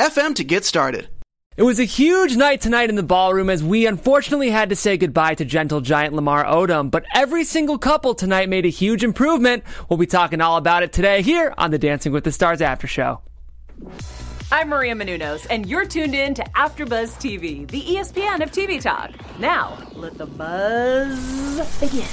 FM to get started. It was a huge night tonight in the ballroom as we unfortunately had to say goodbye to gentle giant Lamar Odom, but every single couple tonight made a huge improvement. We'll be talking all about it today here on the Dancing with the Stars After Show. I'm Maria Menounos, and you're tuned in to AfterBuzz TV, the ESPN of TV talk. Now, let the buzz begin.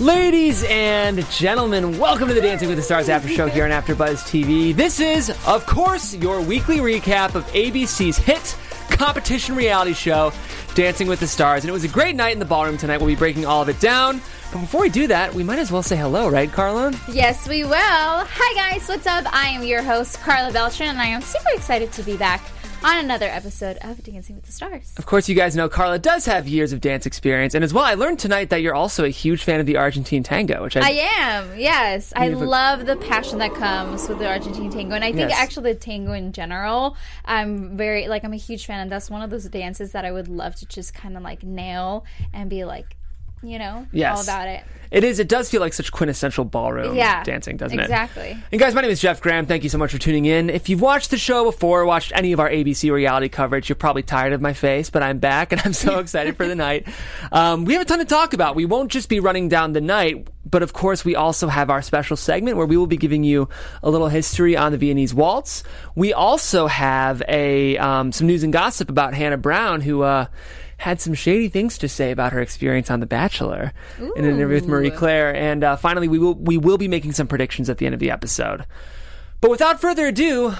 Ladies and gentlemen, welcome to the Dancing with the Stars after show here on AfterBuzz TV. This is, of course, your weekly recap of ABC's hit competition reality show, Dancing with the Stars. And it was a great night in the ballroom tonight. We'll be breaking all of it down. But before we do that, we might as well say hello, right, Carla? Yes, we will. Hi, guys. What's up? I am your host, Carla Beltran, and I am super excited to be back on another episode of Dancing with the Stars. Of course, you guys know Carla does have years of dance experience, and as well, I learned tonight that you're also a huge fan of the Argentine tango, which I, I am. Yes, I love the passion that comes with the Argentine tango, and I think yes. actually the tango in general, I'm very like I'm a huge fan, and that's one of those dances that I would love to just kind of like nail and be like you know, yes. all about it. It is. It does feel like such quintessential ballroom yeah, dancing, doesn't exactly. it? Exactly. And guys, my name is Jeff Graham. Thank you so much for tuning in. If you've watched the show before, watched any of our ABC reality coverage, you're probably tired of my face, but I'm back and I'm so excited for the night. Um, we have a ton to talk about. We won't just be running down the night, but of course, we also have our special segment where we will be giving you a little history on the Viennese waltz. We also have a um, some news and gossip about Hannah Brown, who. Uh, had some shady things to say about her experience on The Bachelor Ooh. in an interview with Marie Claire. And uh, finally, we will we will be making some predictions at the end of the episode. But without further ado,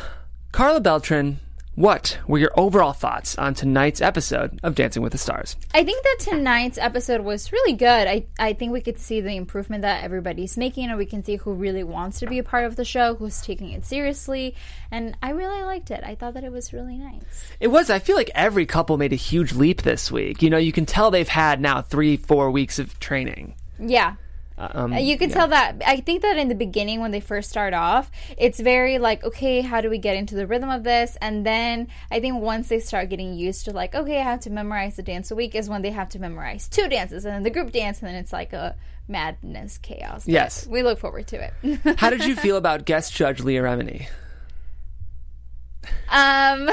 Carla Beltran what were your overall thoughts on tonight's episode of Dancing with the Stars? I think that tonight's episode was really good. I, I think we could see the improvement that everybody's making, and we can see who really wants to be a part of the show, who's taking it seriously. And I really liked it. I thought that it was really nice. It was. I feel like every couple made a huge leap this week. You know, you can tell they've had now three, four weeks of training. Yeah. Um, you can yeah. tell that. I think that in the beginning, when they first start off, it's very like, okay, how do we get into the rhythm of this? And then I think once they start getting used to like, okay, I have to memorize the dance a week, is when they have to memorize two dances and then the group dance, and then it's like a madness chaos. But yes, we look forward to it. how did you feel about guest judge Leah Remini? Um,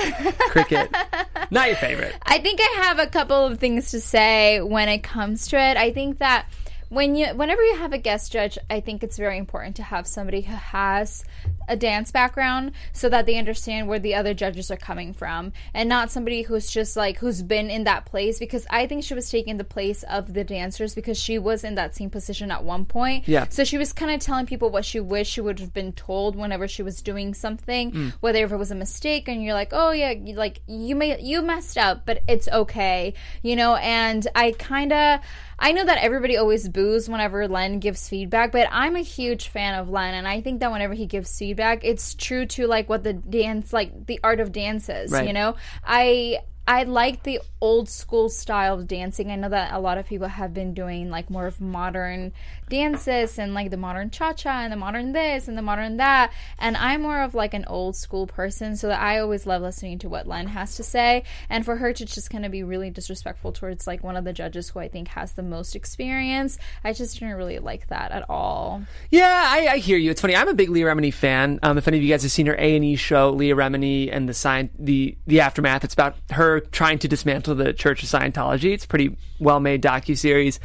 cricket. Not your favorite. I think I have a couple of things to say when it comes to it. I think that when you whenever you have a guest judge, I think it's very important to have somebody who has a dance background so that they understand where the other judges are coming from and not somebody who's just like who's been in that place because I think she was taking the place of the dancers because she was in that same position at one point. Yeah. So she was kind of telling people what she wished she would have been told whenever she was doing something, mm. whether if it was a mistake and you're like, "Oh yeah, like you may you messed up, but it's okay." You know, and I kind of I know that everybody always boos whenever Len gives feedback, but I'm a huge fan of Len, and I think that whenever he gives feedback, it's true to like what the dance, like the art of dance is. Right. You know, I I like the old school style of dancing. I know that a lot of people have been doing like more of modern dances and like the modern cha cha and the modern this and the modern that. And I'm more of like an old school person, so that I always love listening to what Len has to say. And for her to just kind of be really disrespectful towards like one of the judges who I think has the most experience, I just didn't really like that at all. Yeah, I, I hear you. It's funny. I'm a big Leah Remini fan. Um, if any of you guys have seen her A and E show, Leah Remini and the sign the the aftermath, it's about her trying to dismantle the Church of Scientology. It's pretty well made docu series.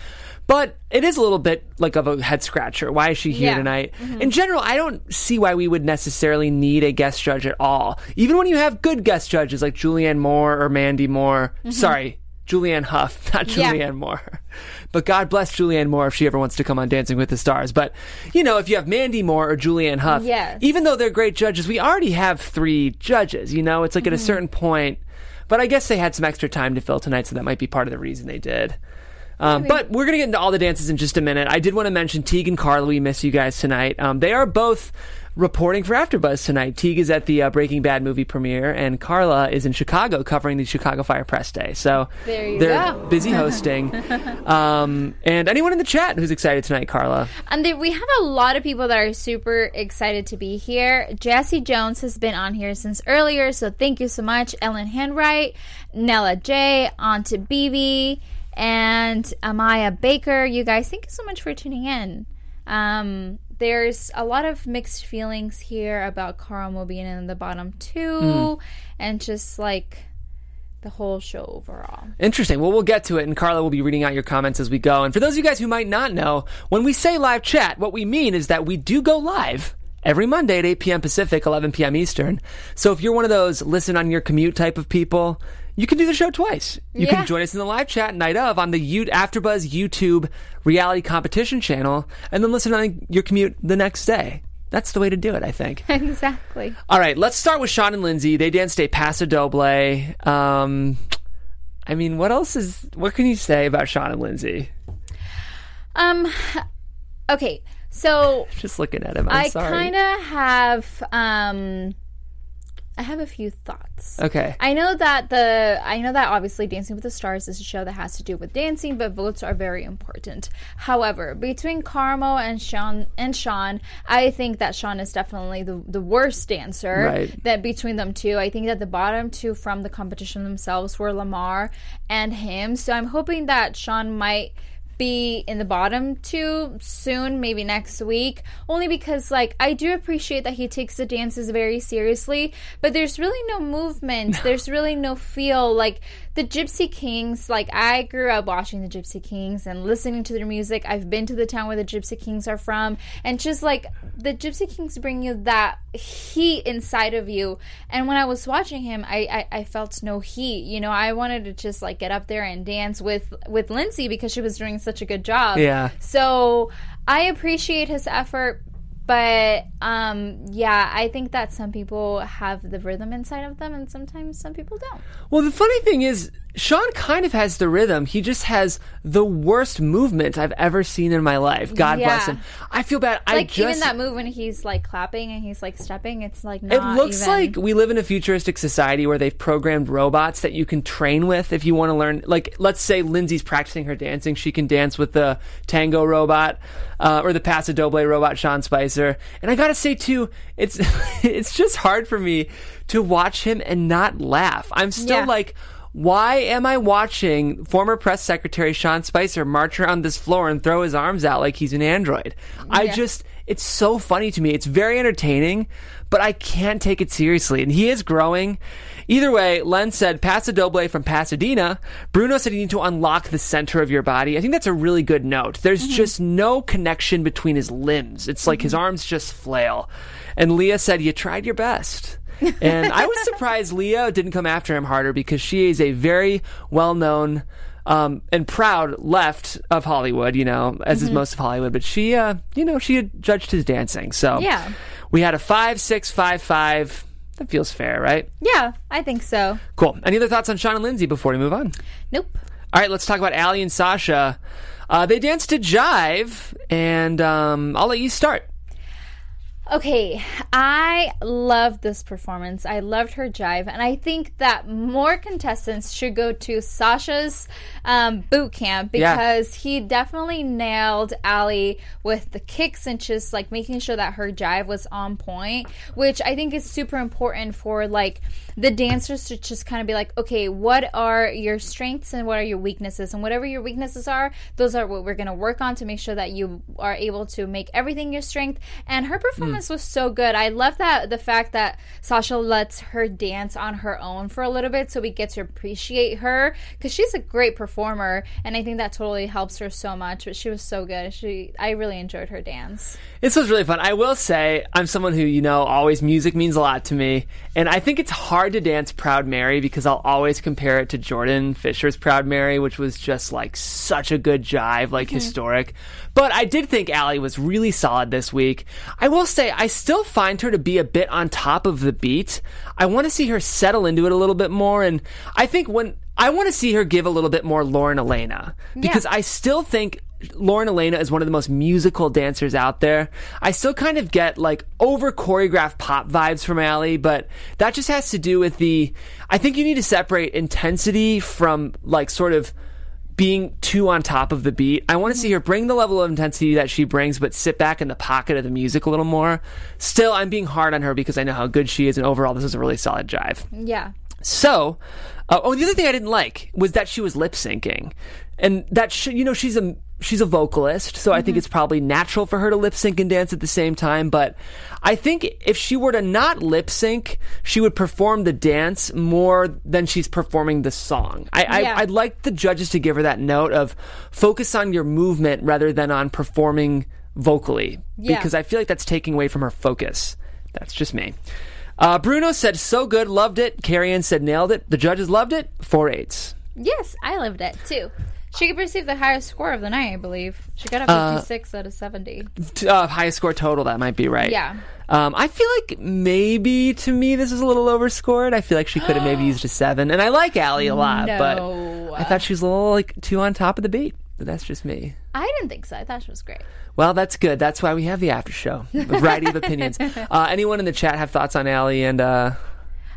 But it is a little bit like of a head scratcher. Why is she here yeah. tonight? Mm-hmm. In general, I don't see why we would necessarily need a guest judge at all. Even when you have good guest judges like Julianne Moore or Mandy Moore. Mm-hmm. Sorry, Julianne Hough, not Julianne yeah. Moore. But God bless Julianne Moore if she ever wants to come on Dancing with the Stars. But, you know, if you have Mandy Moore or Julianne Hough, yes. even though they're great judges, we already have three judges. You know, it's like mm-hmm. at a mm-hmm. certain point. But I guess they had some extra time to fill tonight, so that might be part of the reason they did. Um, but we're going to get into all the dances in just a minute. I did want to mention Teague and Carla. We miss you guys tonight. Um, they are both reporting for AfterBuzz tonight. Teague is at the uh, Breaking Bad movie premiere, and Carla is in Chicago covering the Chicago Fire Press Day. So they're go. busy hosting. um, and anyone in the chat who's excited tonight, Carla? And there, we have a lot of people that are super excited to be here. Jesse Jones has been on here since earlier, so thank you so much. Ellen Handwright, Nella J, Auntie BB, and Amaya Baker. You guys, thank you so much for tuning in. Um, there's a lot of mixed feelings here about Carl being in the bottom two, and just like the whole show overall. Interesting. Well, we'll get to it, and Carla will be reading out your comments as we go. And for those of you guys who might not know, when we say live chat, what we mean is that we do go live every Monday at 8 p.m. Pacific, 11 p.m. Eastern. So if you're one of those listen on your commute type of people, you can do the show twice. You Yeah. can join us in the live chat night of on the U- AfterBuzz YouTube reality competition channel, and then listen on your commute the next day. That's the way to do it, I think. exactly. All right, let's start with Sean and Lindsay. They danced a paso doble. Um, I mean, what else is? What can you say about Sean and Lindsay? Um. Okay, so Just looking at him, I'm I kind of have um I have a few thoughts. Okay. I know that the I know that obviously Dancing with the Stars is a show that has to do with dancing, but votes are very important. However, between Karamo and Sean and Sean, I think that Sean is definitely the the worst dancer. Right. That between them two, I think that the bottom two from the competition themselves were Lamar and him. So I'm hoping that Sean might be in the bottom two soon, maybe next week. Only because, like, I do appreciate that he takes the dances very seriously, but there's really no movement. there's really no feel. Like, the Gypsy Kings, like, I grew up watching the Gypsy Kings and listening to their music. I've been to the town where the Gypsy Kings are from, and just like, the Gypsy Kings bring you that heat inside of you. And when I was watching him, I, I, I felt no heat. You know, I wanted to just like get up there and dance with with Lindsay because she was doing such a good job. Yeah. So I appreciate his effort, but um, yeah, I think that some people have the rhythm inside of them, and sometimes some people don't. Well, the funny thing is, Sean kind of has the rhythm. He just has the worst movement I've ever seen in my life. God bless him. I feel bad. I Like just even that move when he's like clapping and he's like stepping, it's like not It looks even- like we live in a futuristic society where they've programmed robots that you can train with if you want to learn. Like, let's say Lindsay's practicing her dancing, she can dance with the tango robot uh, or the paso doble robot, Sean Spicer. And I gotta say too, it's it's just hard for me to watch him and not laugh. I'm still Yeah. like. Why am I watching former press secretary Sean Spicer march around this floor and throw his arms out like he's an android? I just it's so funny to me. It's very entertaining, but I can't take it seriously. And he is growing. Either way, Len said Paso Doble from Pasadena. Bruno said you need to unlock the center of your body. I think that's a really good note. There's mm-hmm. just no connection between his limbs. It's like his mm-hmm. arms just flail. And Leah said you tried your best. and I was surprised Leah didn't come after him harder because she is a very well known um, and proud left of Hollywood, you know, as is most of Hollywood. But she, uh, you know, she had judged his dancing. So Yeah. we had a five, six, five, five. That feels fair, right? Yeah, I think so. Cool. Any other thoughts on Sean and Lindsay before we move on? Nope. All right, let's talk about Ali and Sasha. Uh, they danced to Jive, and um, I'll let you start. Okay, I loved this performance. I loved her jive, and I think that more contestants should go to Sasha's um, boot camp Yeah. because he definitely nailed Ali with the kicks and just like making sure that her jive was on point, which I think is super important for like the dancers to just kind of be like, okay, what are your strengths and what are your weaknesses, and whatever your weaknesses are, those are what we're gonna work on to make sure that you are able to make everything your strength. And her hmm. performance was so good. I love that the fact that Sasha lets her dance on her own for a little bit, so we get to appreciate her because she's a great performer, and I think that totally helps her so much. But she was so good. She, I really enjoyed her dance. This was really fun. I will say, I'm someone who, you know, always music means a lot to me. And I think it's hard to dance Proud Mary because I'll always compare it to Jordan Fisher's Proud Mary, which was just like such a good jive, like mm-hmm. historic. But I did think Allie was really solid this week. I will say, I still find her to be a bit on top of the beat. I want to see her settle into it a little bit more. And I think when I want to see her give a little bit more Lauren Alaina because Yeah. I still think Lauren Alaina is one of the most musical dancers out there. I still kind of get like over choreographed pop vibes from Allie, but that just has to do with the. I think you need to separate intensity from like sort of being too on top of the beat. I want to see her bring the level of intensity that she brings, but sit back in the pocket of the music a little more. Still, I'm being hard on her because I know how good she is, and overall, this is a really solid jive. Yeah. So, uh, oh, the other thing I didn't like was that she was lip syncing, and that sh- you know she's a she's a vocalist, so I think it's probably natural for her to lip sync and dance at the same time. But I think if she were to not lip sync, she would perform the dance more than she's performing the song. I, Yeah. I I'd like the judges to give her that note of focus on your movement rather than on performing vocally, Yeah. because I feel like that's taking away from her focus. That's just me. Uh, Bruno said so good, loved it. Carrie Ann said nailed it. The judges loved it. Four eights. Yes, I loved it too. She could receive the highest score of the night, I believe. She got Uh, a 56 out of 70. T- Uh, highest score total. That might be right. Yeah. Um, I feel like maybe to me this is a little overscored. I feel like she could have maybe used a seven. And I like Allie a lot, No. but I thought she was a little like too on top of the beat. But that's just me. I didn't think so. I thought she was great. Well, that's good. That's why we have the after show. A variety of opinions. Uh, anyone in the chat have thoughts on Allie and uh,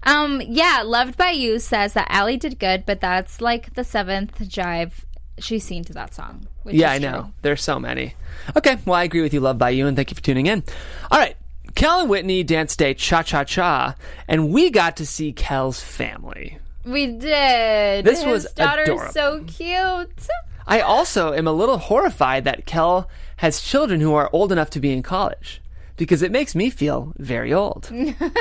Um, yeah, Loved by You says that Allie did good, but that's like the seventh jive she's seen to that song. Which Yeah, I know. true. There's so many. Okay, well, I agree with you, Love by You, and thank you for tuning in. All right, Kel and Whitney danced a cha cha cha, and we got to see Kel's family. We did. This His was daughter's adorable. so cute. I also am a little horrified that Kel has children who are old enough to be in college because it makes me feel very old.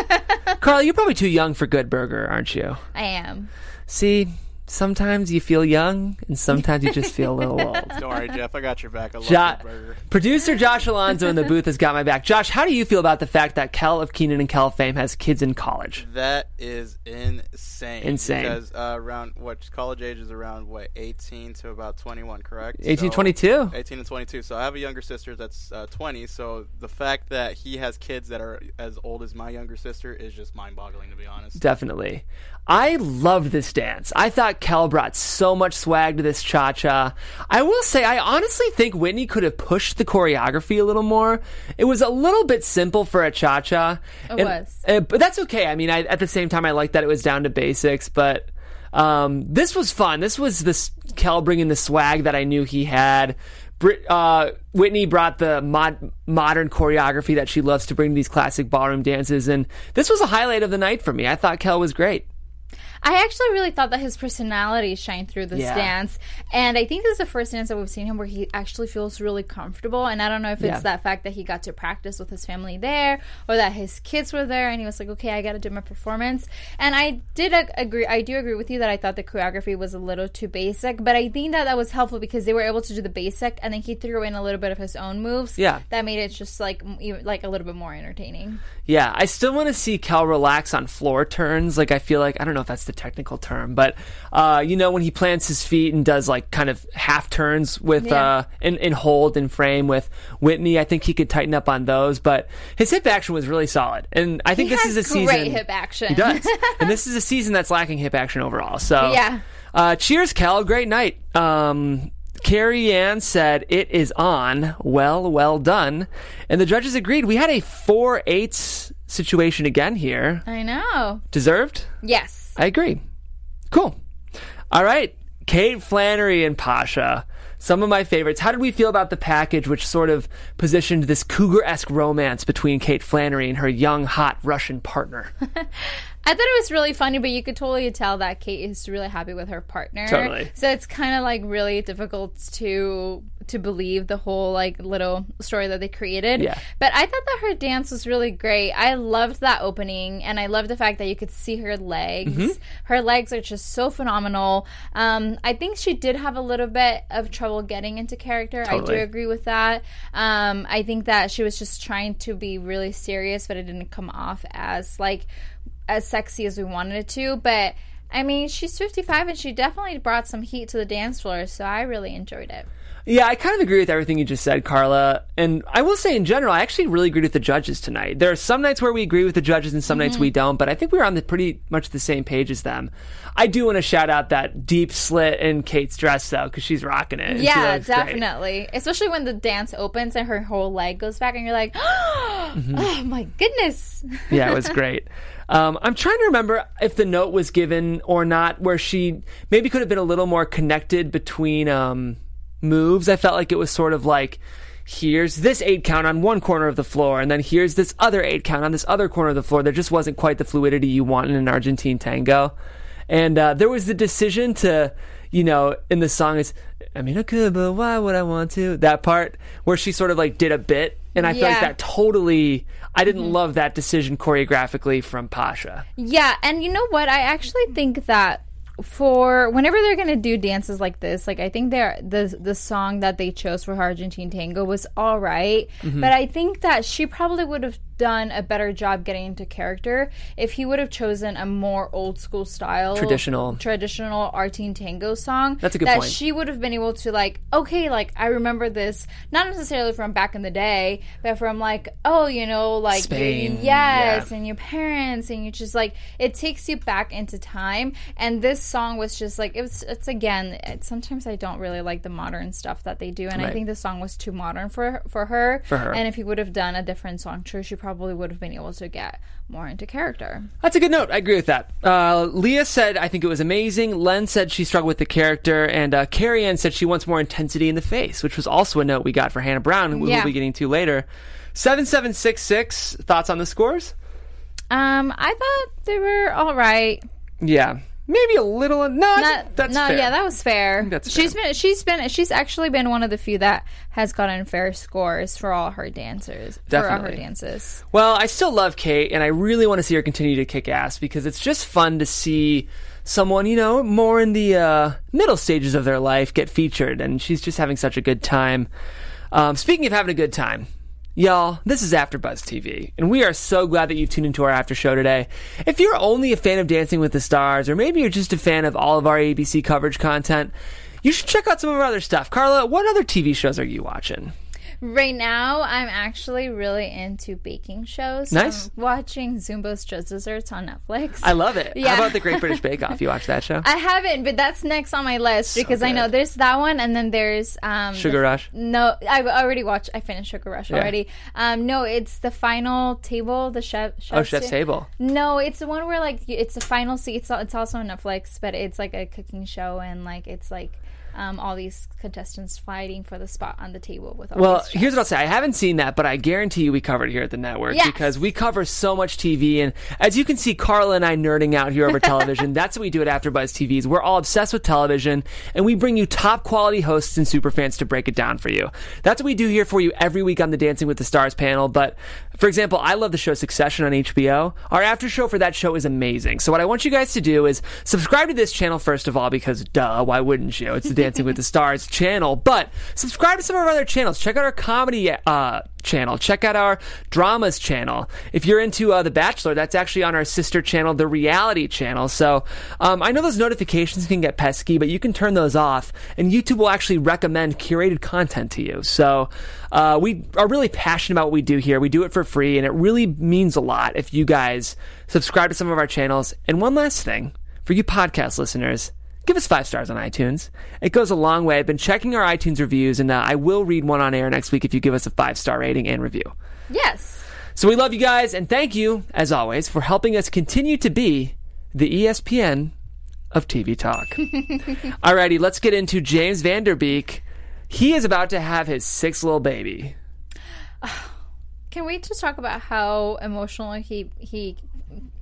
Carl, you're probably too young for Good Burger, aren't you? I am. See, sometimes you feel young, and sometimes you just feel a little old. Don't worry, Jeff. I got your back. I love Jo- Good burger. Producer Josh Alonso in the booth has got my back. Josh, how do you feel about the fact that Kel of Keenan and Kel fame has kids in college? That is insane. Insane. Because uh, around what college age is around what 18 to about 21, correct? 18, So- 22? 18 and 22. So I have a younger sister that's uh, 20. So the fact that he has kids that are as old as my younger sister is just mind-boggling, to be honest. Definitely. I loved this dance. I thought Kel brought so much swag to this cha cha. I will say, I honestly think Whitney could have pushed the choreography a little more. It was a little bit simple for a cha cha. It was. uh, but that's okay. I mean, I, at the same time, I like that it was down to basics, but um, this was fun. This was this Kel bringing the swag that I knew he had. Brit, uh, Whitney brought the mod, modern choreography that she loves to bring to these classic ballroom dances, and this was a highlight of the night for me. I thought Kel was great. I actually really thought that his personality shined through this Yeah. dance, and I think this is the first dance that we've seen him where he actually feels really comfortable. And I don't know if it's Yeah. that fact that he got to practice with his family there, or that his kids were there, and he was like, "Okay, I got to do my performance." And I did ag- agree. I do agree with you that I thought the choreography was a little too basic, but I think that that was helpful because they were able to do the basic, and then he threw in a little bit of his own moves. Yeah. that made it just like like a little bit more entertaining. Yeah, I still want to see Cal relax on floor turns. Like I feel like I don't know if that's the technical term, but uh, you know when he plants his feet and does like kind of half turns with Yeah. uh in, in hold and frame with Whitney. I think he could tighten up on those, but his hip action was really solid, and I think He this is a great season hip action. He does, and this is a season that's lacking hip action overall. So Yeah. uh, cheers, Kel. Great night. Um, Carrie Ann said, It is on. Well, well done. And the judges agreed. We had a 4 8 situation again here. I know. Deserved? Yes. I agree. Cool. All right. Kate Flannery and Pasha. Some of my favorites. How did we feel about the package, which sort of positioned this cougar esque romance between Kate Flannery and her young, hot Russian partner? I thought it was really funny, but you could totally tell that Kate is really happy with her partner. Totally. So it's kind of like really difficult to to believe the whole like little story that they created. Yeah. But I thought that her dance was really great. I loved that opening, and I loved the fact that you could see her legs. Mm-hmm. Her legs are just so phenomenal. Um, I think she did have a little bit of trouble getting into character. I do agree with that. Um, I think that she was just trying to be really serious, but it didn't come off as like as sexy as we wanted it to. But I mean, she's 55 and she definitely brought some heat to the dance floor, so I really enjoyed it. Yeah, I kind of agree with everything you just said, Carla. And I will say, in general, I actually really agreed with the judges tonight. There are some nights where we agree with the judges and some nights mm-hmm. we don't, but I think we were on the pretty much the same page as them. I do want to shout out that deep slit in Kate's dress, though, because she's rocking it. Yeah, looks great. definitely. Especially when the dance opens and her whole leg goes back, and you're like, mm-hmm. oh my goodness. yeah, it was great. Um, I'm trying to remember if the note was given or not, where she maybe could have been a little more connected between um, moves. I felt like it was sort of like here's this eight count on one corner of the floor, and then here's this other eight count on this other corner of the floor. There just wasn't quite the fluidity you want in an Argentine tango. And uh, there was the decision to, you know, in the song, it's, I mean, I could, but why would I want to? That part where she sort of like did a bit. And I feel like that totally, I didn't love that decision choreographically from Pasha. Yeah, and you know what? I actually think that for whenever they're gonna do dances like this, like I think they're the the song that they chose for Argentine Tango was all right, Mm-hmm. but I think that she probably would have done a better job getting into character if he would have chosen a more old school style Traditional. traditional Argentine Tango song. That's a good that point. she would have been able to like, okay, like I remember this not necessarily from back in the day, but from like, oh, you know, like Spain, yes, yeah. and your parents and you just like it takes you back into time and this song was just like it was it's again it, sometimes i don't really like the modern stuff that they do and i think the song was too modern for for her For her. and if he would have done a different song sure she probably would have been able to get more into character That's a good note. I agree with that. Uh, Leah said, I think it was amazing. Len said she struggled with the character. And uh, Carrie Ann said she wants more intensity in the face, which was also a note we got for Hannah Brown, who Yeah. we'll be getting to later. 7766, thoughts on the scores? um i thought they were all right Yeah. Maybe a little. No, Not, that's no, fair. yeah, that was fair. that's She's fair. been, she's been, she's actually been one of the few that has gotten fair scores for all her dancers, for all her dances. Well, I still love Kate, and I really want to see her continue to kick ass because it's just fun to see someone, you know, more in the uh, middle stages of their life get featured, and she's just having such a good time. Um, speaking of having a good time, y'all, this is AfterBuzz TV, and we are so glad that you've tuned into our after show today. If you're only a fan of Dancing with the Stars, or maybe you're just a fan of all of our ABC coverage content, you should check out some of our other stuff. Carla, what other TV shows are you watching? Right now, I'm actually really into baking shows. Nice. I'm watching Zumbo's Just Desserts on Netflix. I love it. Yeah. How about the Great British Bake Off? You watch that show? I haven't, but that's next on my list because I know there's that one, and then there's um, Sugar Rush? No, I've already watched. I finished Sugar Rush Yeah. already. Um, no, it's the final table. The chef. chef's Oh, Chef's ta- Table. No, it's the one where like it's the final. Se- it's it's also on Netflix, but it's like a cooking show, and like it's like um, all these contestants fighting for the spot on the table with all. Well, here's what I'll say. I haven't seen that, but I guarantee you we covered it here at the network Yes. because we cover so much TV. And as you can see, Carla and I nerding out here over television. That's what we do at AfterBuzz TVs. We're all obsessed with television, and we bring you top quality hosts and superfans to break it down for you. That's what we do here for you every week on the Dancing with the Stars panel. But for example, I love the show Succession on HBO. Our after show for that show is amazing. So what I want you guys to do is subscribe to this channel first of all because duh, why wouldn't you? It's the Dancing with the Stars channel. But subscribe to some of our other channels. Check out our comedy uh, channel. Check out our dramas channel. If you're into uh, The Bachelor, that's actually on our sister channel, the Reality channel. So um, I know those notifications can get pesky, but you can turn those off, and YouTube will actually recommend curated content to you. So uh, we are really passionate about what we do here. We do it for free, and it really means a lot if you guys subscribe to some of our channels. And one last thing for you podcast listeners. Give us five stars on iTunes. It goes a long way. I've been checking our iTunes reviews, and uh, I will read one on air next week if you give us a five star rating and review. Yes. So we love you guys, and thank you, as always, for helping us continue to be the ESPN of TV talk. Alrighty, let's get into James Van Der Beek. He is about to have his sixth little baby. Can we just talk about how emotional he he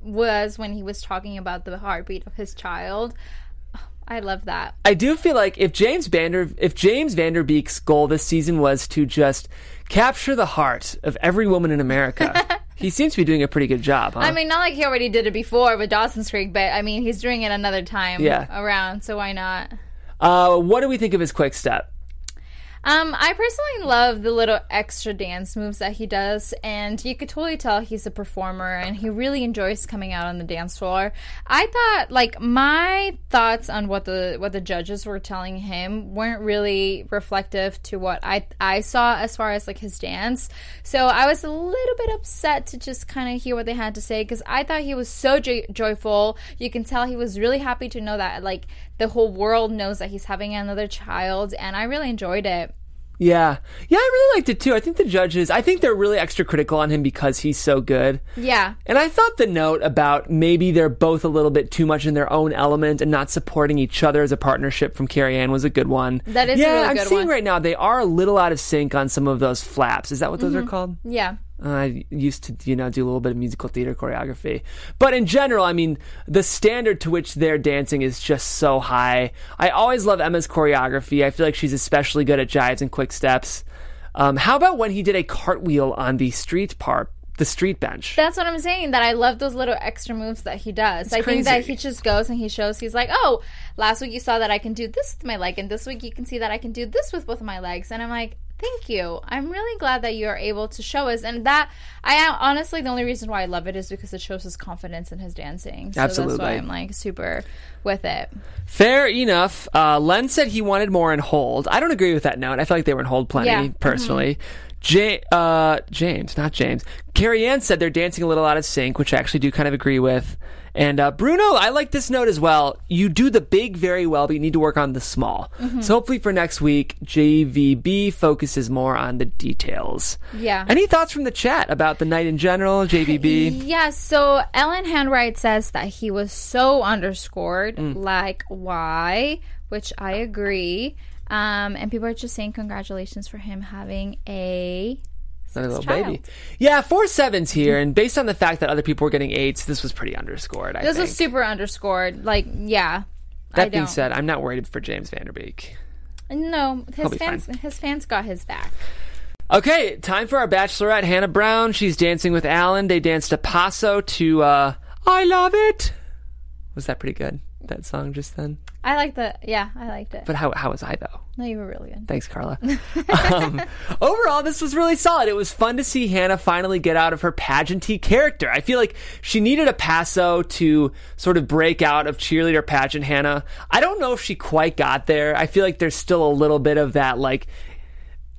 was when he was talking about the heartbeat of his child? I love that. I do feel like if James Vander if James Van Der Beek's goal this season was to just capture the heart of every woman in America, he seems to be doing a pretty good job. Huh? I mean, not like he already did it before with Dawson's Creek, but I mean, he's doing it another time Yeah. around, so why not? uh, what do we think of his quick step? Um, I personally love the little extra dance moves that he does, and you could totally tell he's a performer and he really enjoys coming out on the dance floor. I thought, like, my thoughts on what the what the judges were telling him weren't really reflective to what I I saw as far as like his dance. So I was a little bit upset to just kind of hear what they had to say because I thought he was so jo- joyful. You can tell he was really happy to know that like the whole world knows that he's having another child, and I really enjoyed it. Yeah. Yeah, I really liked it too. I think the judges, I think they're really extra critical on him because he's so good. Yeah. And I thought the note about maybe they're both a little bit too much in their own element and not supporting each other as a partnership from Carrie Ann was a good one. That is a yeah, really I'm seeing one. right now they are a little out of sync on some of those flaps. Is that what those Mm-hmm. are called? Yeah. I used to, you know, do a little bit of musical theater choreography. But in general, I mean, the standard to which they're dancing is just so high. I always love Emma's choreography. I feel like she's especially good at jives and quick steps. Um, how about when he did a cartwheel on the street part, the street bench? That's what I'm saying. That I love those little extra moves that he does. I think that he just goes and he shows. He's like, "Oh, last week you saw that I can do this with my leg, and this week you can see that I can do this with both of my legs." And I'm like, "Thank you. I'm really glad that you are able to show us." And that I am honestly the only reason why I love it is because it shows his confidence in his dancing. So Absolutely. that's why I'm like super with it. Fair enough. Uh, Len said he wanted more in hold. I don't agree with that note. I feel like they were in hold plenty, Yeah. Mm-hmm. personally. Ja- uh, James, not James. Carrie Ann said they're dancing a little out of sync, which I actually do kind of agree with. And uh, Bruno, I like this note as well. You do the big very well, but you need to work on the small. Mm-hmm. So hopefully for next week, JVB focuses more on the details. Yeah. Any thoughts from the chat about the night in general, JVB? Yeah, so Ellen Handwright says that he was so underscored, Mm. like why, which I agree. Um, and people are just saying congratulations for him having a Another little child. baby. Yeah, four sevens here, and based on the fact that other people were getting eights, this was pretty underscored. I This think. was super underscored. Like, yeah. That being said, I'm not worried for James Van Der Beek. no, his fans, fine. his fans got his back. Okay, time for our bachelorette, Hannah Brown. She's dancing with Alan. They danced a paso to uh, "I Love It." Was that pretty good? That song just then. I liked the, yeah, I liked it. But how how was I though? no, you were really good. Thanks, Carla. um, overall, this was really solid. It was fun to see Hannah finally get out of her pageanty character. I feel like she needed a paso to sort of break out of cheerleader pageant Hannah. I don't know if she quite got there. I feel like there's still a little bit of that, like,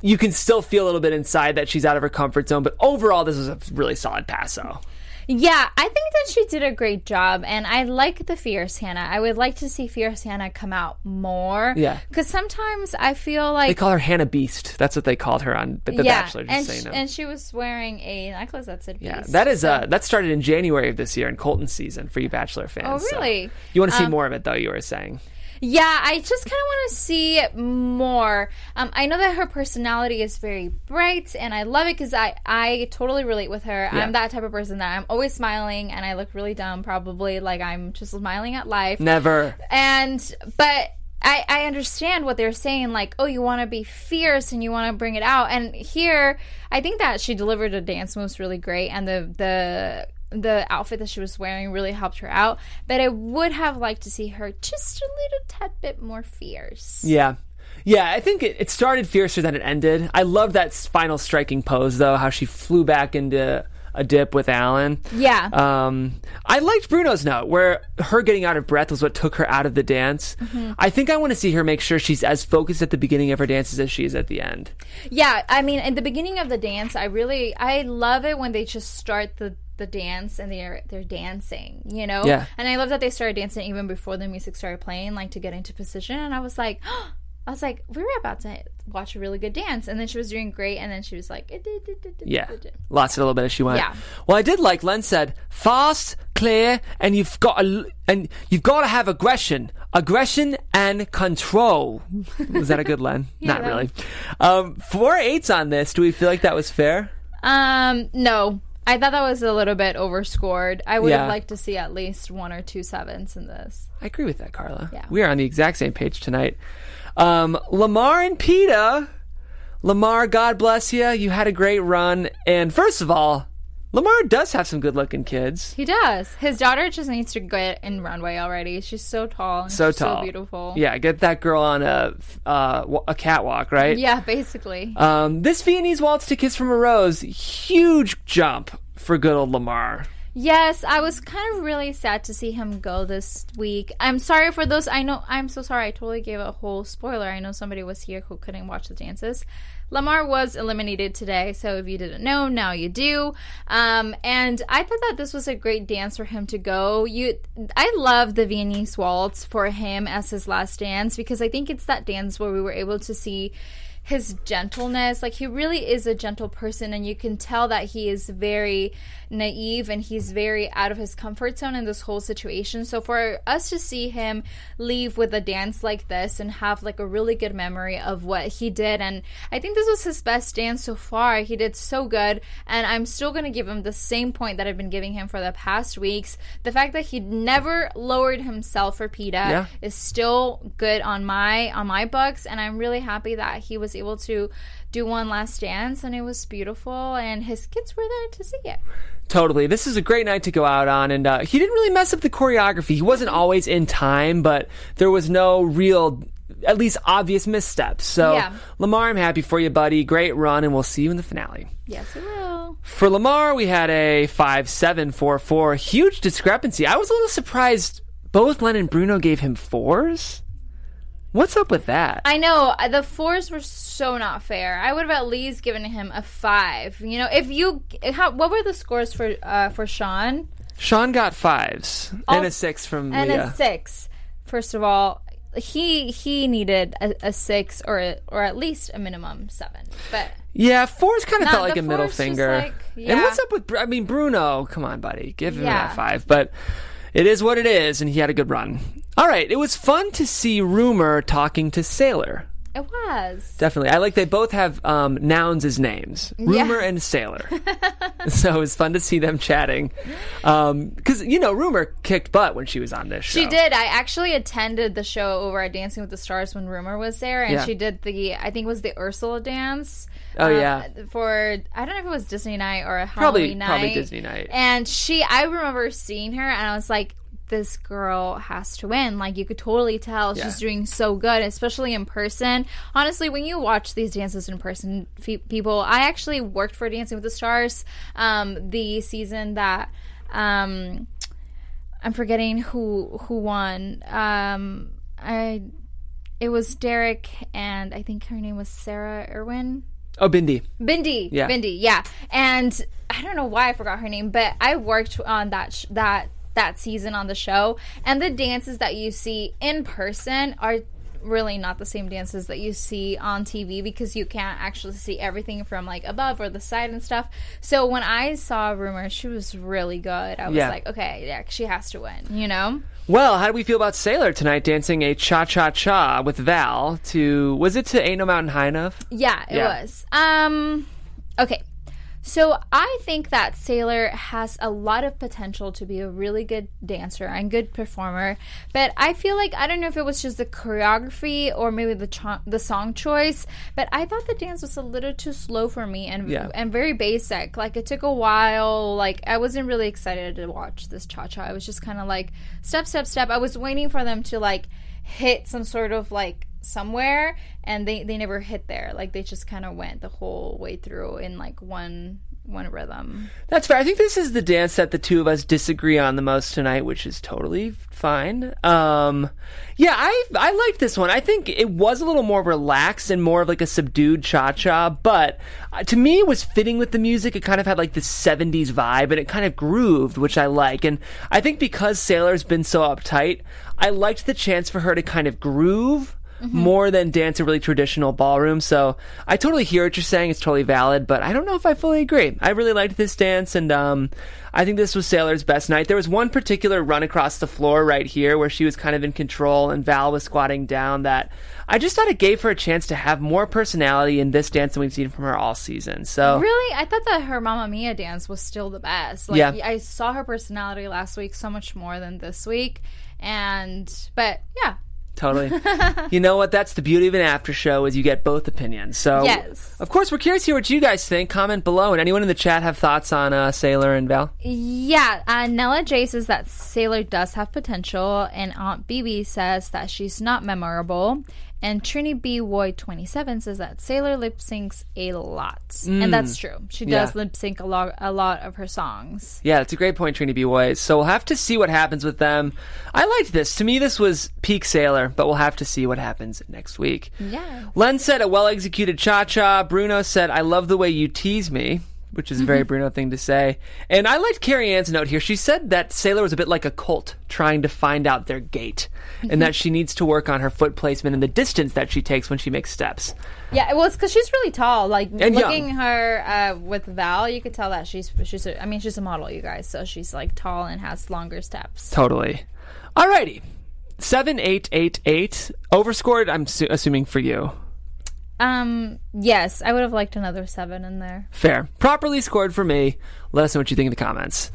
you can still feel a little bit inside that she's out of her comfort zone, but overall, this was a really solid paso. Yeah, I think that she did a great job, and I like the Fierce Hannah. I would like to see Fierce Hannah come out more. Yeah. Because sometimes I feel like They call her Hannah Beast. That's what they called her on The yeah, Bachelor. Just and, so you know. and she was wearing a necklace that said Yeah, Beast. that is So- uh that started in January of this year in Colton season for you Bachelor fans. Oh, so really? You want to see more of it though? You were saying. Yeah, I just kind of want to see more. Um, I know that her personality is very bright, and I love it because I I totally relate with her. Yeah. I'm that type of person that I'm always smiling, and I look really dumb, probably like I'm just smiling at life. Never. And but I I understand what they're saying, like oh you want to be fierce and you want to bring it out, and here I think that she delivered a dance moves really great, and the the the outfit that she was wearing really helped her out. But I would have liked to see her just a little tad bit more fierce. Yeah. Yeah, I think it, it started fiercer than it ended. I love that final striking pose, though, how she flew back into a dip with Alan. Yeah. Um, I liked Bruno's note, where her getting out of breath was what took her out of the dance. Mm-hmm. I think I want to see her make sure she's as focused at the beginning of her dances as she is at the end. Yeah, I mean, in the beginning of the dance, I really I love it when they just start the the dance and they're they're dancing, you know. Yeah. And I love that they started dancing even before the music started playing, like to get into position. And I was like, I was like, we were about to watch a really good dance, and then she was doing great, and then she was like, Yeah, lost it a little bit as she went. Yeah. Well, I did like Len said, fast, clear, and you've got a, and you've got to have aggression, aggression and control. Was that a good Len? Not really. Um, four eights on this. Do we feel like that was fair? Um, no. I thought that was a little bit overscored. I would Yeah. have liked to see at least one or two sevens in this. I agree with that, Carla. Yeah. We are on the exact same page tonight. Um, Lamar and Peta. Lamar, God bless you. You had a great run. And first of all, Lamar does have some good looking kids. He does. His daughter just needs to get in runway already. She's so tall. And So she's tall. So beautiful. Yeah, get that girl on a uh, a catwalk, right? Yeah, basically. Um, this Viennese waltz to Kiss from a Rose, huge jump for good old Lamar. Yes, I was kind of really sad to see him go this week. I'm sorry for those. I know I'm so sorry. I totally gave a whole spoiler. I know somebody was here who couldn't watch the dances. Lamar was eliminated today, so if you didn't know, now you do. Um, and I thought that this was a great dance for him to go. You, I love the Viennese waltz for him as his last dance because I think it's that dance where we were able to see his gentleness. Like he really is a gentle person, and you can tell that he is very naive and he's very out of his comfort zone in this whole situation. So for us to see him leave with a dance like this and have like a really good memory of what he did, and I think this was his best dance so far. He did so good, and I'm still gonna give him the same point that I've been giving him for the past weeks. The fact that he never lowered himself for Peta Yeah. is still good on my on my books and i'm really happy that he was able to do one last dance and it was beautiful and his kids were there to see it Totally. This is a great night to go out on, and uh, he didn't really mess up the choreography. He wasn't always in time, but there was no real, at least obvious missteps. So, Yeah. Lamar, I'm happy for you, buddy. Great run, and we'll see you in the finale. yes it will For Lamar, we had a 5 7 4 4. Huge discrepancy. I was a little surprised both Len and Bruno gave him fours. What's up with that? i know uh, the fours were so not fair i would have at least given him a five you know if you how, what were the scores for uh for sean Sean got fives and Oh, a six from and Leah. a six first of all he he needed a, a six or a, or at least a minimum seven but Yeah, fours kind of felt like a middle finger. like- And what's up with? I mean, Bruno. Come on, buddy, give him Yeah. that five. But it is what it is, and he had a good run. All right, it was fun to see Rumer talking to Sailor. It was Definitely, I like they both have um, nouns as names, Rumer and Sailor. so it was fun to see them chatting. Because you know, Rumer kicked butt when she was on this show. She did. I actually attended the show over at Dancing with the Stars when Rumer was there, and Yeah. she did the I think it was the Ursula dance. Oh, uh, yeah. for I don't know if it was Disney night or a Probably- Halloween night. probably Disney night. And she, I remember seeing her, and I was like. This girl has to win. Like you could totally tell Yeah. she's doing so good, especially in person. Honestly, when you watch these dances in person, fe- people, I actually worked for Dancing with the Stars, um, the season that um, I'm forgetting who who won. Um, I it was Derek and I think her name was Sarah Irwin. Oh, Bindi. Bindi, Yeah. Bindi, yeah. And I don't know why I forgot her name, but I worked on that sh- that that season on the show, and the dances that you see in person are really not the same dances that you see on TV because you can't actually see everything from like above or the side and stuff. So when I saw a Rumer, she was really good. I was Yeah. like, okay, yeah, she has to win, you know? Well, how do we feel about Sailor tonight dancing a cha cha cha with Val to was it to Ain't No Mountain High Enough? Yeah, it Yeah. was. Um okay. So I think that Sailor has a lot of potential to be a really good dancer and good performer, but I feel like I don't know if it was just the choreography or maybe the cho- the song choice, but I thought the dance was a little too slow for me and Yeah. and very basic. Like it took a while. Like I wasn't really excited to watch this cha cha. I was just kind of like step step step. I was waiting for them to like hit some sort of like somewhere and they they never hit there like they just kind of went the whole way through in like one one rhythm That's fair. I think this is the dance that the two of us disagree on the most tonight, which is totally fine. Um, yeah, I I liked this one. I think it was a little more relaxed and more of like a subdued cha cha, but uh, to me, it was fitting with the music. It kind of had like the '70s vibe, and it kind of grooved, which I like. And I think because Sailor's been so uptight, I liked the chance for her to kind of groove more than dance a really traditional ballroom. So I totally hear what you're saying. It's totally valid, but I don't know if I fully agree. I really liked this dance, and um, I think this was Sailor's best night. There was one particular run across the floor right here where she was kind of in control and Val was squatting down that I just thought it gave her a chance to have more personality in this dance than we've seen from her all season. So really i thought that her Mamma Mia dance was still the best like Yeah. i saw her personality last week so much more than this week and but yeah Totally. you know what? That's the beauty of an after show is you get both opinions. So, Yes. of course, we're curious to hear what you guys think. Comment below. And anyone in the chat have thoughts on uh, Sailor and Val? Yeah, uh, Nella J says that Sailor does have potential, and Aunt BB says that she's not memorable. And Trini B. Woy 27 says that Sailor lip syncs a lot. And mm. that's true. She does Yeah. lip sync a lot, a lot of her songs. Yeah, that's a great point, Trini B. Boy. So we'll have to see what happens with them. I liked this. To me, this was peak Sailor, but we'll have to see what happens next week. Yeah. Len said a well executed cha cha. Bruno said, I love the way you tease me, which is a very Bruno thing to say. And I liked Carrie Ann's note here. She said that Sailor was a bit like a colt trying to find out their gait, and that she needs to work on her foot placement and the distance that she takes when she makes steps. Yeah, well, it's because she's really tall. Like And looking young. her uh, with Val, you could tell that she's she's. A, I mean, she's a model, you guys. So she's like tall and has longer steps. Totally. Alrighty. 7888. Overscored, I'm su- assuming for you. Um, yes, I would have liked another seven in there. Fair. Properly scored for me. Let us know what you think in the comments.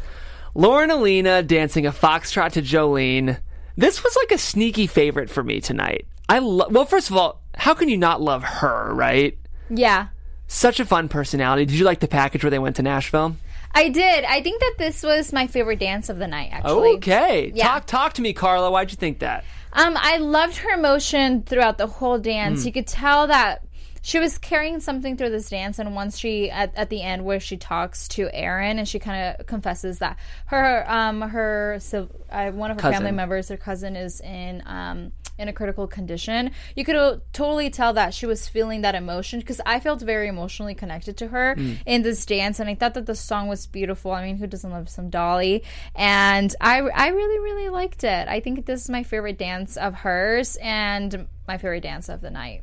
Lauren Alaina dancing a foxtrot to Jolene. This was like a sneaky favorite for me tonight. I lo- well, first of all, how can you not love her, right? Yeah, Such a fun personality. Did you like the package where they went to Nashville? I did. I think that this was my favorite dance of the night. Actually, Okay. Yeah. Talk talk to me, Carla. Why'd you think that? Um, I loved her emotion throughout the whole dance. Hmm. You could tell that she was carrying something through this dance, and once she at, at the end where she talks to Aaron and she kind of confesses that her um her so uh, one of her family members, her cousin, is in um in a critical condition. You could uh, totally tell that she was feeling that emotion because I felt very emotionally connected to her Hmm. in this dance, and I thought that the song was beautiful. I mean, who doesn't love some Dolly? And I I really really liked it. I think this is my favorite dance of hers and my favorite dance of the night.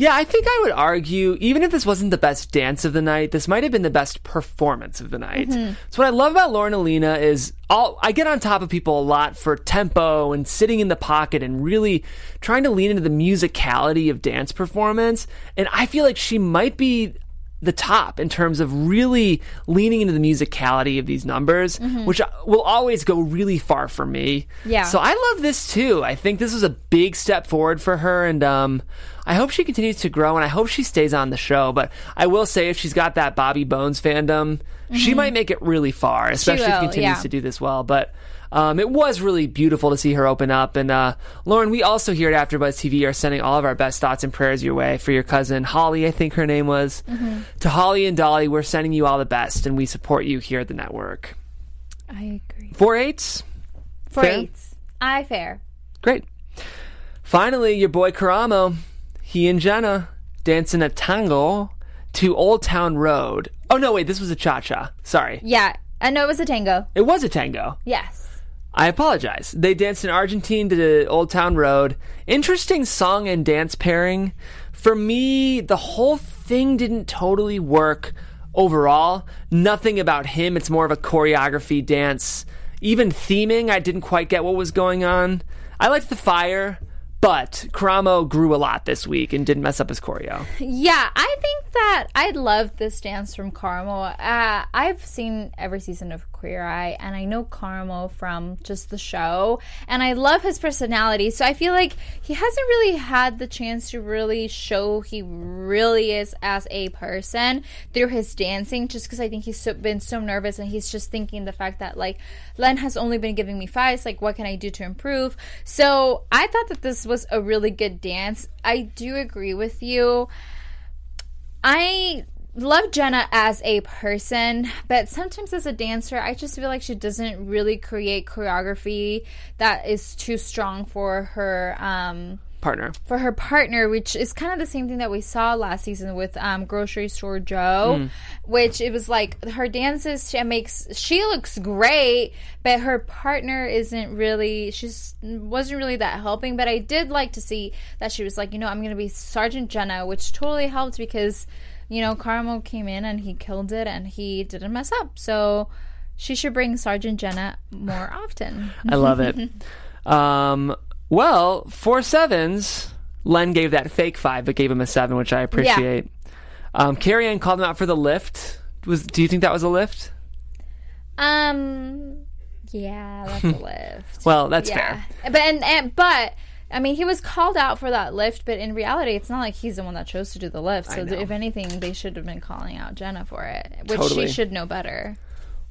Yeah, I think I would argue, even if this wasn't the best dance of the night, this might have been the best performance of the night. Mm-hmm. So what I love about Lauren Alaina is all I get on top of people a lot for tempo and sitting in the pocket and really trying to lean into the musicality of dance performance. And I feel like she might be the top in terms of really leaning into the musicality of these numbers, mm-hmm. which uh, will always go really far for me. Yeah. So I love this too. I think this was a big step forward for her, and um, I hope she continues to grow, and I hope she stays on the show. But I will say, if she's got that Bobby Bones fandom, she might make it really far, especially if will, she continues yeah. to do this well. But um, it was really beautiful to see her open up. And uh, Lauren, we also here at AfterBuzz TV are sending all of our best thoughts and prayers your way for your cousin Holly. I think her name was to Holly and Dolly. We're sending you all the best, and we support you here at the network. I agree. Four eights. For Fair. eights, I fair. Great. Finally, your boy Karamo, he and Jenna dancing a tango to Old Town Road. Oh no, wait, this was a cha cha. Sorry, Yeah, I know it was a tango. it was a tango. Yes. I apologize. They danced in Argentine to Old Town Road. Interesting song and dance pairing. For me, the whole thing didn't totally work overall. Nothing about him. It's more of a choreography dance. Even theming, I didn't quite get what was going on. I liked the fire, but Karamo grew a lot this week and didn't mess up his choreo. Yeah, I think that I love this dance from Karamo. Uh, I've seen every season of Queer Eye, and I know Karamo from just the show, and I love his personality. So I feel like he hasn't really had the chance to really show he really is as a person through his dancing, just because I think he's so, been so nervous, and he's just thinking the fact that like Len has only been giving me fives. Like, what can I do to improve? So I thought that this was a really good dance. I do agree with you. I love Jenna as a person, but sometimes as a dancer, I just feel like she doesn't really create choreography that is too strong for her um Partner. for her partner, which is kind of the same thing that we saw last season with um, Grocery Store Joe, which it was like her dances she makes she looks great, but her partner isn't really she's wasn't really that helping. But I did like to see that she was like, you know, I'm gonna be Sergeant Jenna, which totally helped because you know Karamo came in and he killed it and he didn't mess up, so. She should bring Sergeant Jenna more often. I love it. um, well, four sevens. Len gave that fake five, but gave him a seven, which I appreciate. Um, Carrie Ann called him out for the lift. Was do you think that was a lift? Um, yeah, that's a lift. Well, that's yeah, fair. but and, and but I mean, he was called out for that lift, but in reality, it's not like he's the one that chose to do the lift. So, if anything, they should have been calling out Jenna for it, which Totally. she should know better.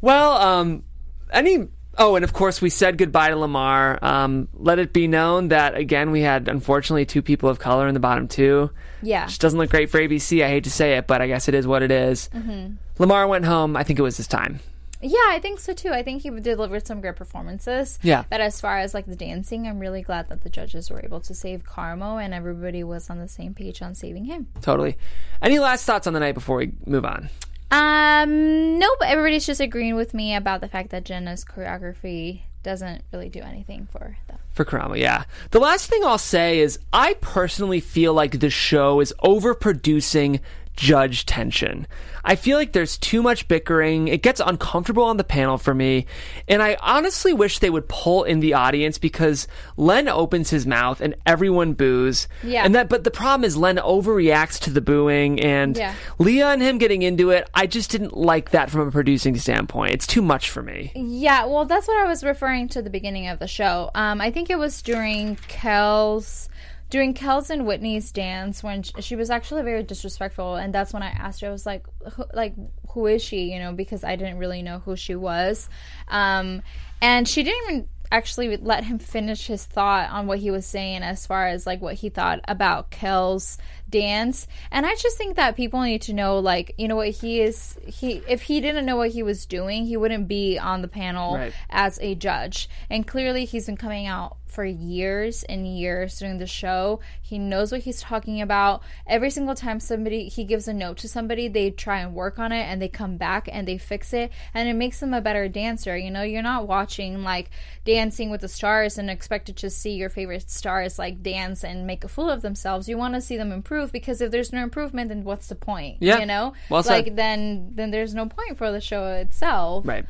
Well, um, any. Oh, and of course, we said goodbye to Lamar. Um, let it be known that again, we had unfortunately two people of color in the bottom two. Yeah. Which doesn't look great for ABC. I hate to say it, but I guess it is what it is. Mm-hmm. Lamar went home. I think it was his time. Yeah, I think so too. I think he delivered some great performances. Yeah. But as far as like the dancing, I'm really glad that the judges were able to save Karamo and everybody was on the same page on saving him. Totally. Any last thoughts on the night before we move on? Um, no, but everybody's just agreeing with me about the fact that Jenna's choreography doesn't really do anything for them. For Karamo, yeah. The last thing I'll say is I personally feel like the show is overproducing judge tension. I feel like there's too much bickering. It gets uncomfortable on the panel for me. And I honestly wish they would pull in the audience because Len opens his mouth and everyone boos. Yeah. And that but the problem is Len overreacts to the booing and Yeah. Leah and him getting into it. I just didn't like that from a producing standpoint. It's too much for me. Yeah, well, that's what I was referring to the beginning of the show. Um, I think it was during Kel's during Kel's and Witney's dance when sh- she was actually very disrespectful, and that's when I asked her. I was like, who, like, who is she? You know, because I didn't really know who she was, um, and she didn't even actually let him finish his thought on what he was saying as far as like what he thought about Kel's dance. And I just think that people need to know like, you know what he is he if he didn't know what he was doing, he wouldn't be on the panel Right. as a judge. And clearly he's been coming out for years and years during the show. He knows what he's talking about. Every single time somebody he gives a note to somebody, they try and work on it and they come back and they fix it and it makes them a better dancer. You know, you're not watching like dancing with the stars and expected to see your favorite stars like dance and make a fool of themselves. You want to see them improve because if there's no improvement then what's the point? Yeah. You know? Well said. like then then there's no point for the show itself. Right.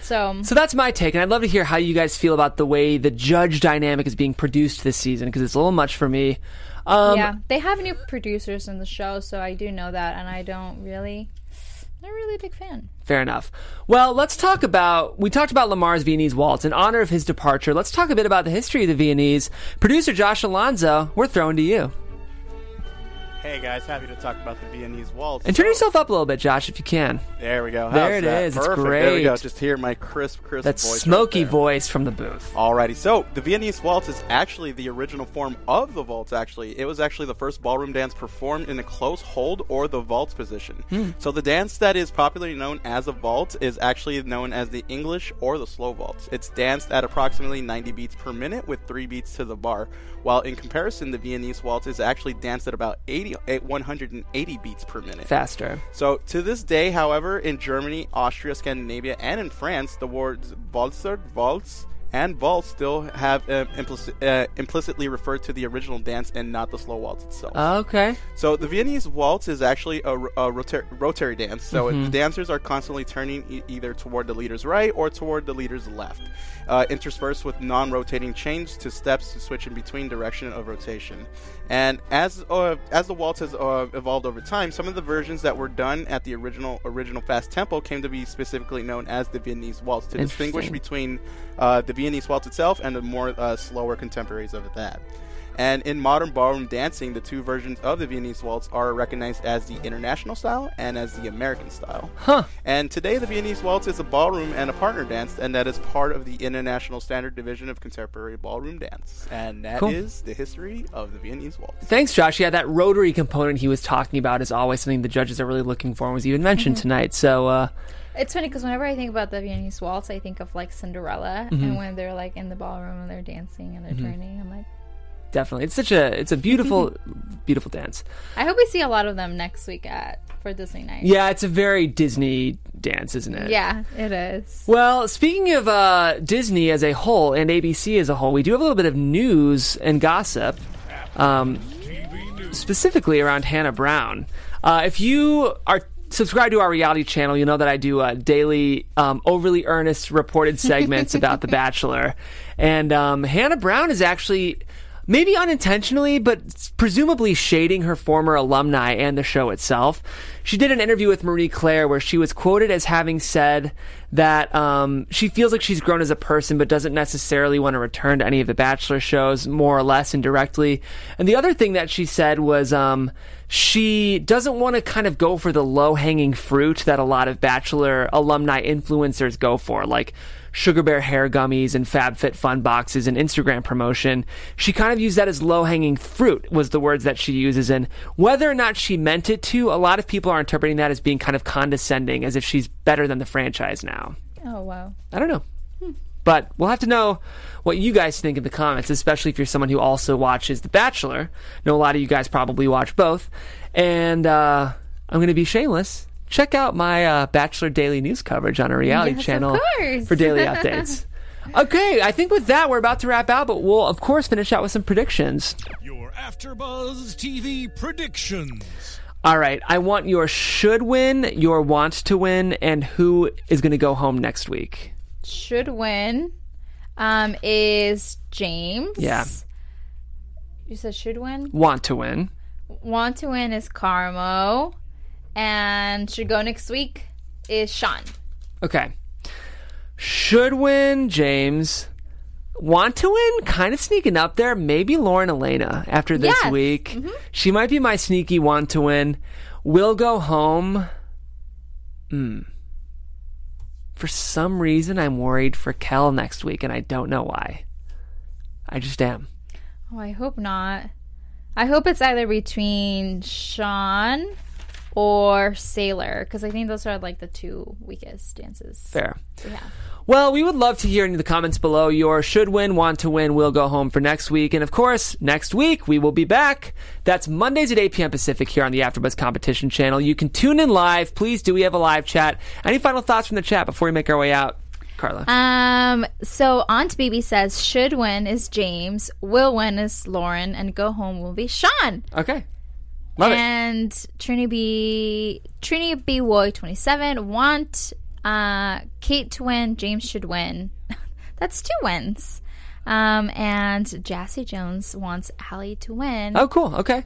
So So that's my take, and I'd love to hear how you guys feel about the way the judge dynamic is being produced this season because it's a little much for me. Um, yeah, they have new producers in the show, so I do know that, and I don't really, I'm not really a big fan. Fair enough. Well, let's talk about. We talked about Lamar's Viennese waltz in honor of his departure. Let's talk a bit about the history of the Viennese. Producer Josh Alonzo, we're throwing to you. Hey guys, happy to talk about the Viennese waltz. And turn yourself up a little bit, Josh, if you can. There we go. There it that? is. It's Perfect. There we go. Just hear my crisp, crisp That voice. right smoky there. voice from the booth. Alrighty, so the Viennese waltz is actually the original form of the waltz. Actually, it was actually the first ballroom dance performed in a close hold or the waltz position. Hmm. So the dance that is popularly known as a waltz is actually known as the English or the slow waltz. It's danced at approximately 90 beats per minute with three beats to the bar. While in comparison, the Viennese waltz is actually danced at about 80, eh, 180 beats per minute. Faster. So to this day, however, in Germany, Austria, Scandinavia, and in France, the words Walzer, Waltz, and Waltz still have implici- uh, implicitly referred to the original dance and not the slow waltz itself. Okay. So the Viennese waltz is actually a, a rotar- rotary dance. So Mm-hmm. the dancers are constantly turning e- either toward the leader's right or toward the leader's left, uh, interspersed with non-rotating chains to steps to switch in between direction of rotation. And as uh, as the waltz has uh, evolved over time, some of the versions that were done at the original original fast tempo came to be specifically known as the Viennese waltz to distinguish between uh, the Viennese waltz itself and the more uh, slower contemporaries of that. And in modern ballroom dancing, the two versions of the Viennese waltz are recognized as the international style and as the American style. Huh. And today, the Viennese waltz is a ballroom and a partner dance, and that is part of the International Standard Division of Contemporary Ballroom Dance. And that is Cool. the history of the Viennese waltz. Thanks, Josh. Yeah, that rotary component he was talking about is always something the judges are really looking for and was even mentioned Mm-hmm. tonight. So, uh, It's funny because whenever I think about the Viennese waltz, I think of like Cinderella, Mm-hmm. and when they're like in the ballroom and they're dancing and they're turning, I'm like, definitely. It's such a it's a beautiful beautiful dance. I hope we see a lot of them next week at for Disney night. Yeah, it's a very Disney dance, isn't it? Yeah, it is. Well, speaking of uh, Disney as a whole and ABC as a whole, we do have a little bit of news and gossip, um, specifically around Hannah Brown. Uh, if you are subscribed to our reality channel, you know that I do uh, daily, um, overly earnest reported segments about The Bachelor, and um, Hannah Brown is actually. Maybe unintentionally, but presumably shading her former alumni and the show itself. she did an interview with Marie Claire where she was quoted as having said that um, she feels like she's grown as a person, but doesn't necessarily want to return to any of the Bachelor shows, more or less indirectly. And the other thing that she said was um, she doesn't want to kind of go for the low hanging fruit that a lot of Bachelor alumni influencers go for, like Sugar Bear hair gummies and FabFitFun boxes and Instagram promotion. She kind of used that as low hanging fruit, was the words that she uses. And whether or not she meant it to, a lot of people are interpreting that as being kind of condescending, as if she's better than the franchise now. Oh wow. I don't know. But we'll have to know what you guys think in the comments, especially if you're someone who also watches The Bachelor. I know a lot of you guys probably watch both. And uh, I'm going to be shameless. Check out my uh, Bachelor Daily News coverage on our reality Yes, channel for daily updates. Okay, I think with that, we're about to wrap out, but we'll, of course, finish out with some predictions. Your AfterBuzz TV predictions. All right, I want your should win, your want to win, and who is going to go home next week. Should win. Um, is James. Yeah. You said should win. Want to win. Want to win is Karamo, and should go next week is Sean. Okay. Should win, James. Want to win? Kind of sneaking up there. Maybe Lauren Alaina after this Yes. week. She might be my sneaky want to win. Will go home. Hmm. For some reason, I'm worried for Kel next week, and I don't know why. I just am. Oh, I hope not. I hope it's either between Sean or Sailor because I think those are like the two weakest dances. Fair. Yeah. Well, we would love to hear in the comments below your should win, want to win, will go home for next week. And of course, next week we will be back. That's Mondays at 8 p.m. Pacific here on the AfterBuzz Competition channel. You can tune in live. Please do. We have a live chat. Any final thoughts from the chat before we make our way out? Carla. Um. So Aunt Baby says should win is James, will win is Lauren, and go home will be Sean. okay. Love it. and Trini B Trini B Woy twenty seven want uh Kate to win, James should win. That's two wins. Um and Jassy Jones wants Ally to win. Oh, cool. Okay.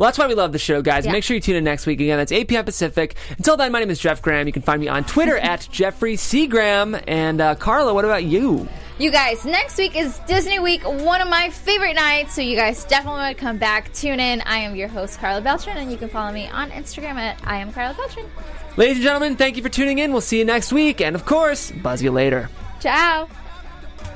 Well, that's why we love the show, guys. Yeah. Make sure you tune in next week. Again, that's 8 p.m. Pacific. Until then, my name is Jeff Graham. You can find me on Twitter at Jeffrey C. Graham. And uh, Carla, what about you? You guys, next week is Disney Week, one of my favorite nights, so you guys definitely want to come back, tune in. I am your host, Carla Beltran, and you can follow me on Instagram at I am Carla Beltran. Ladies and gentlemen, thank you for tuning in. We'll see you next week. And of course, buzz you later. Ciao.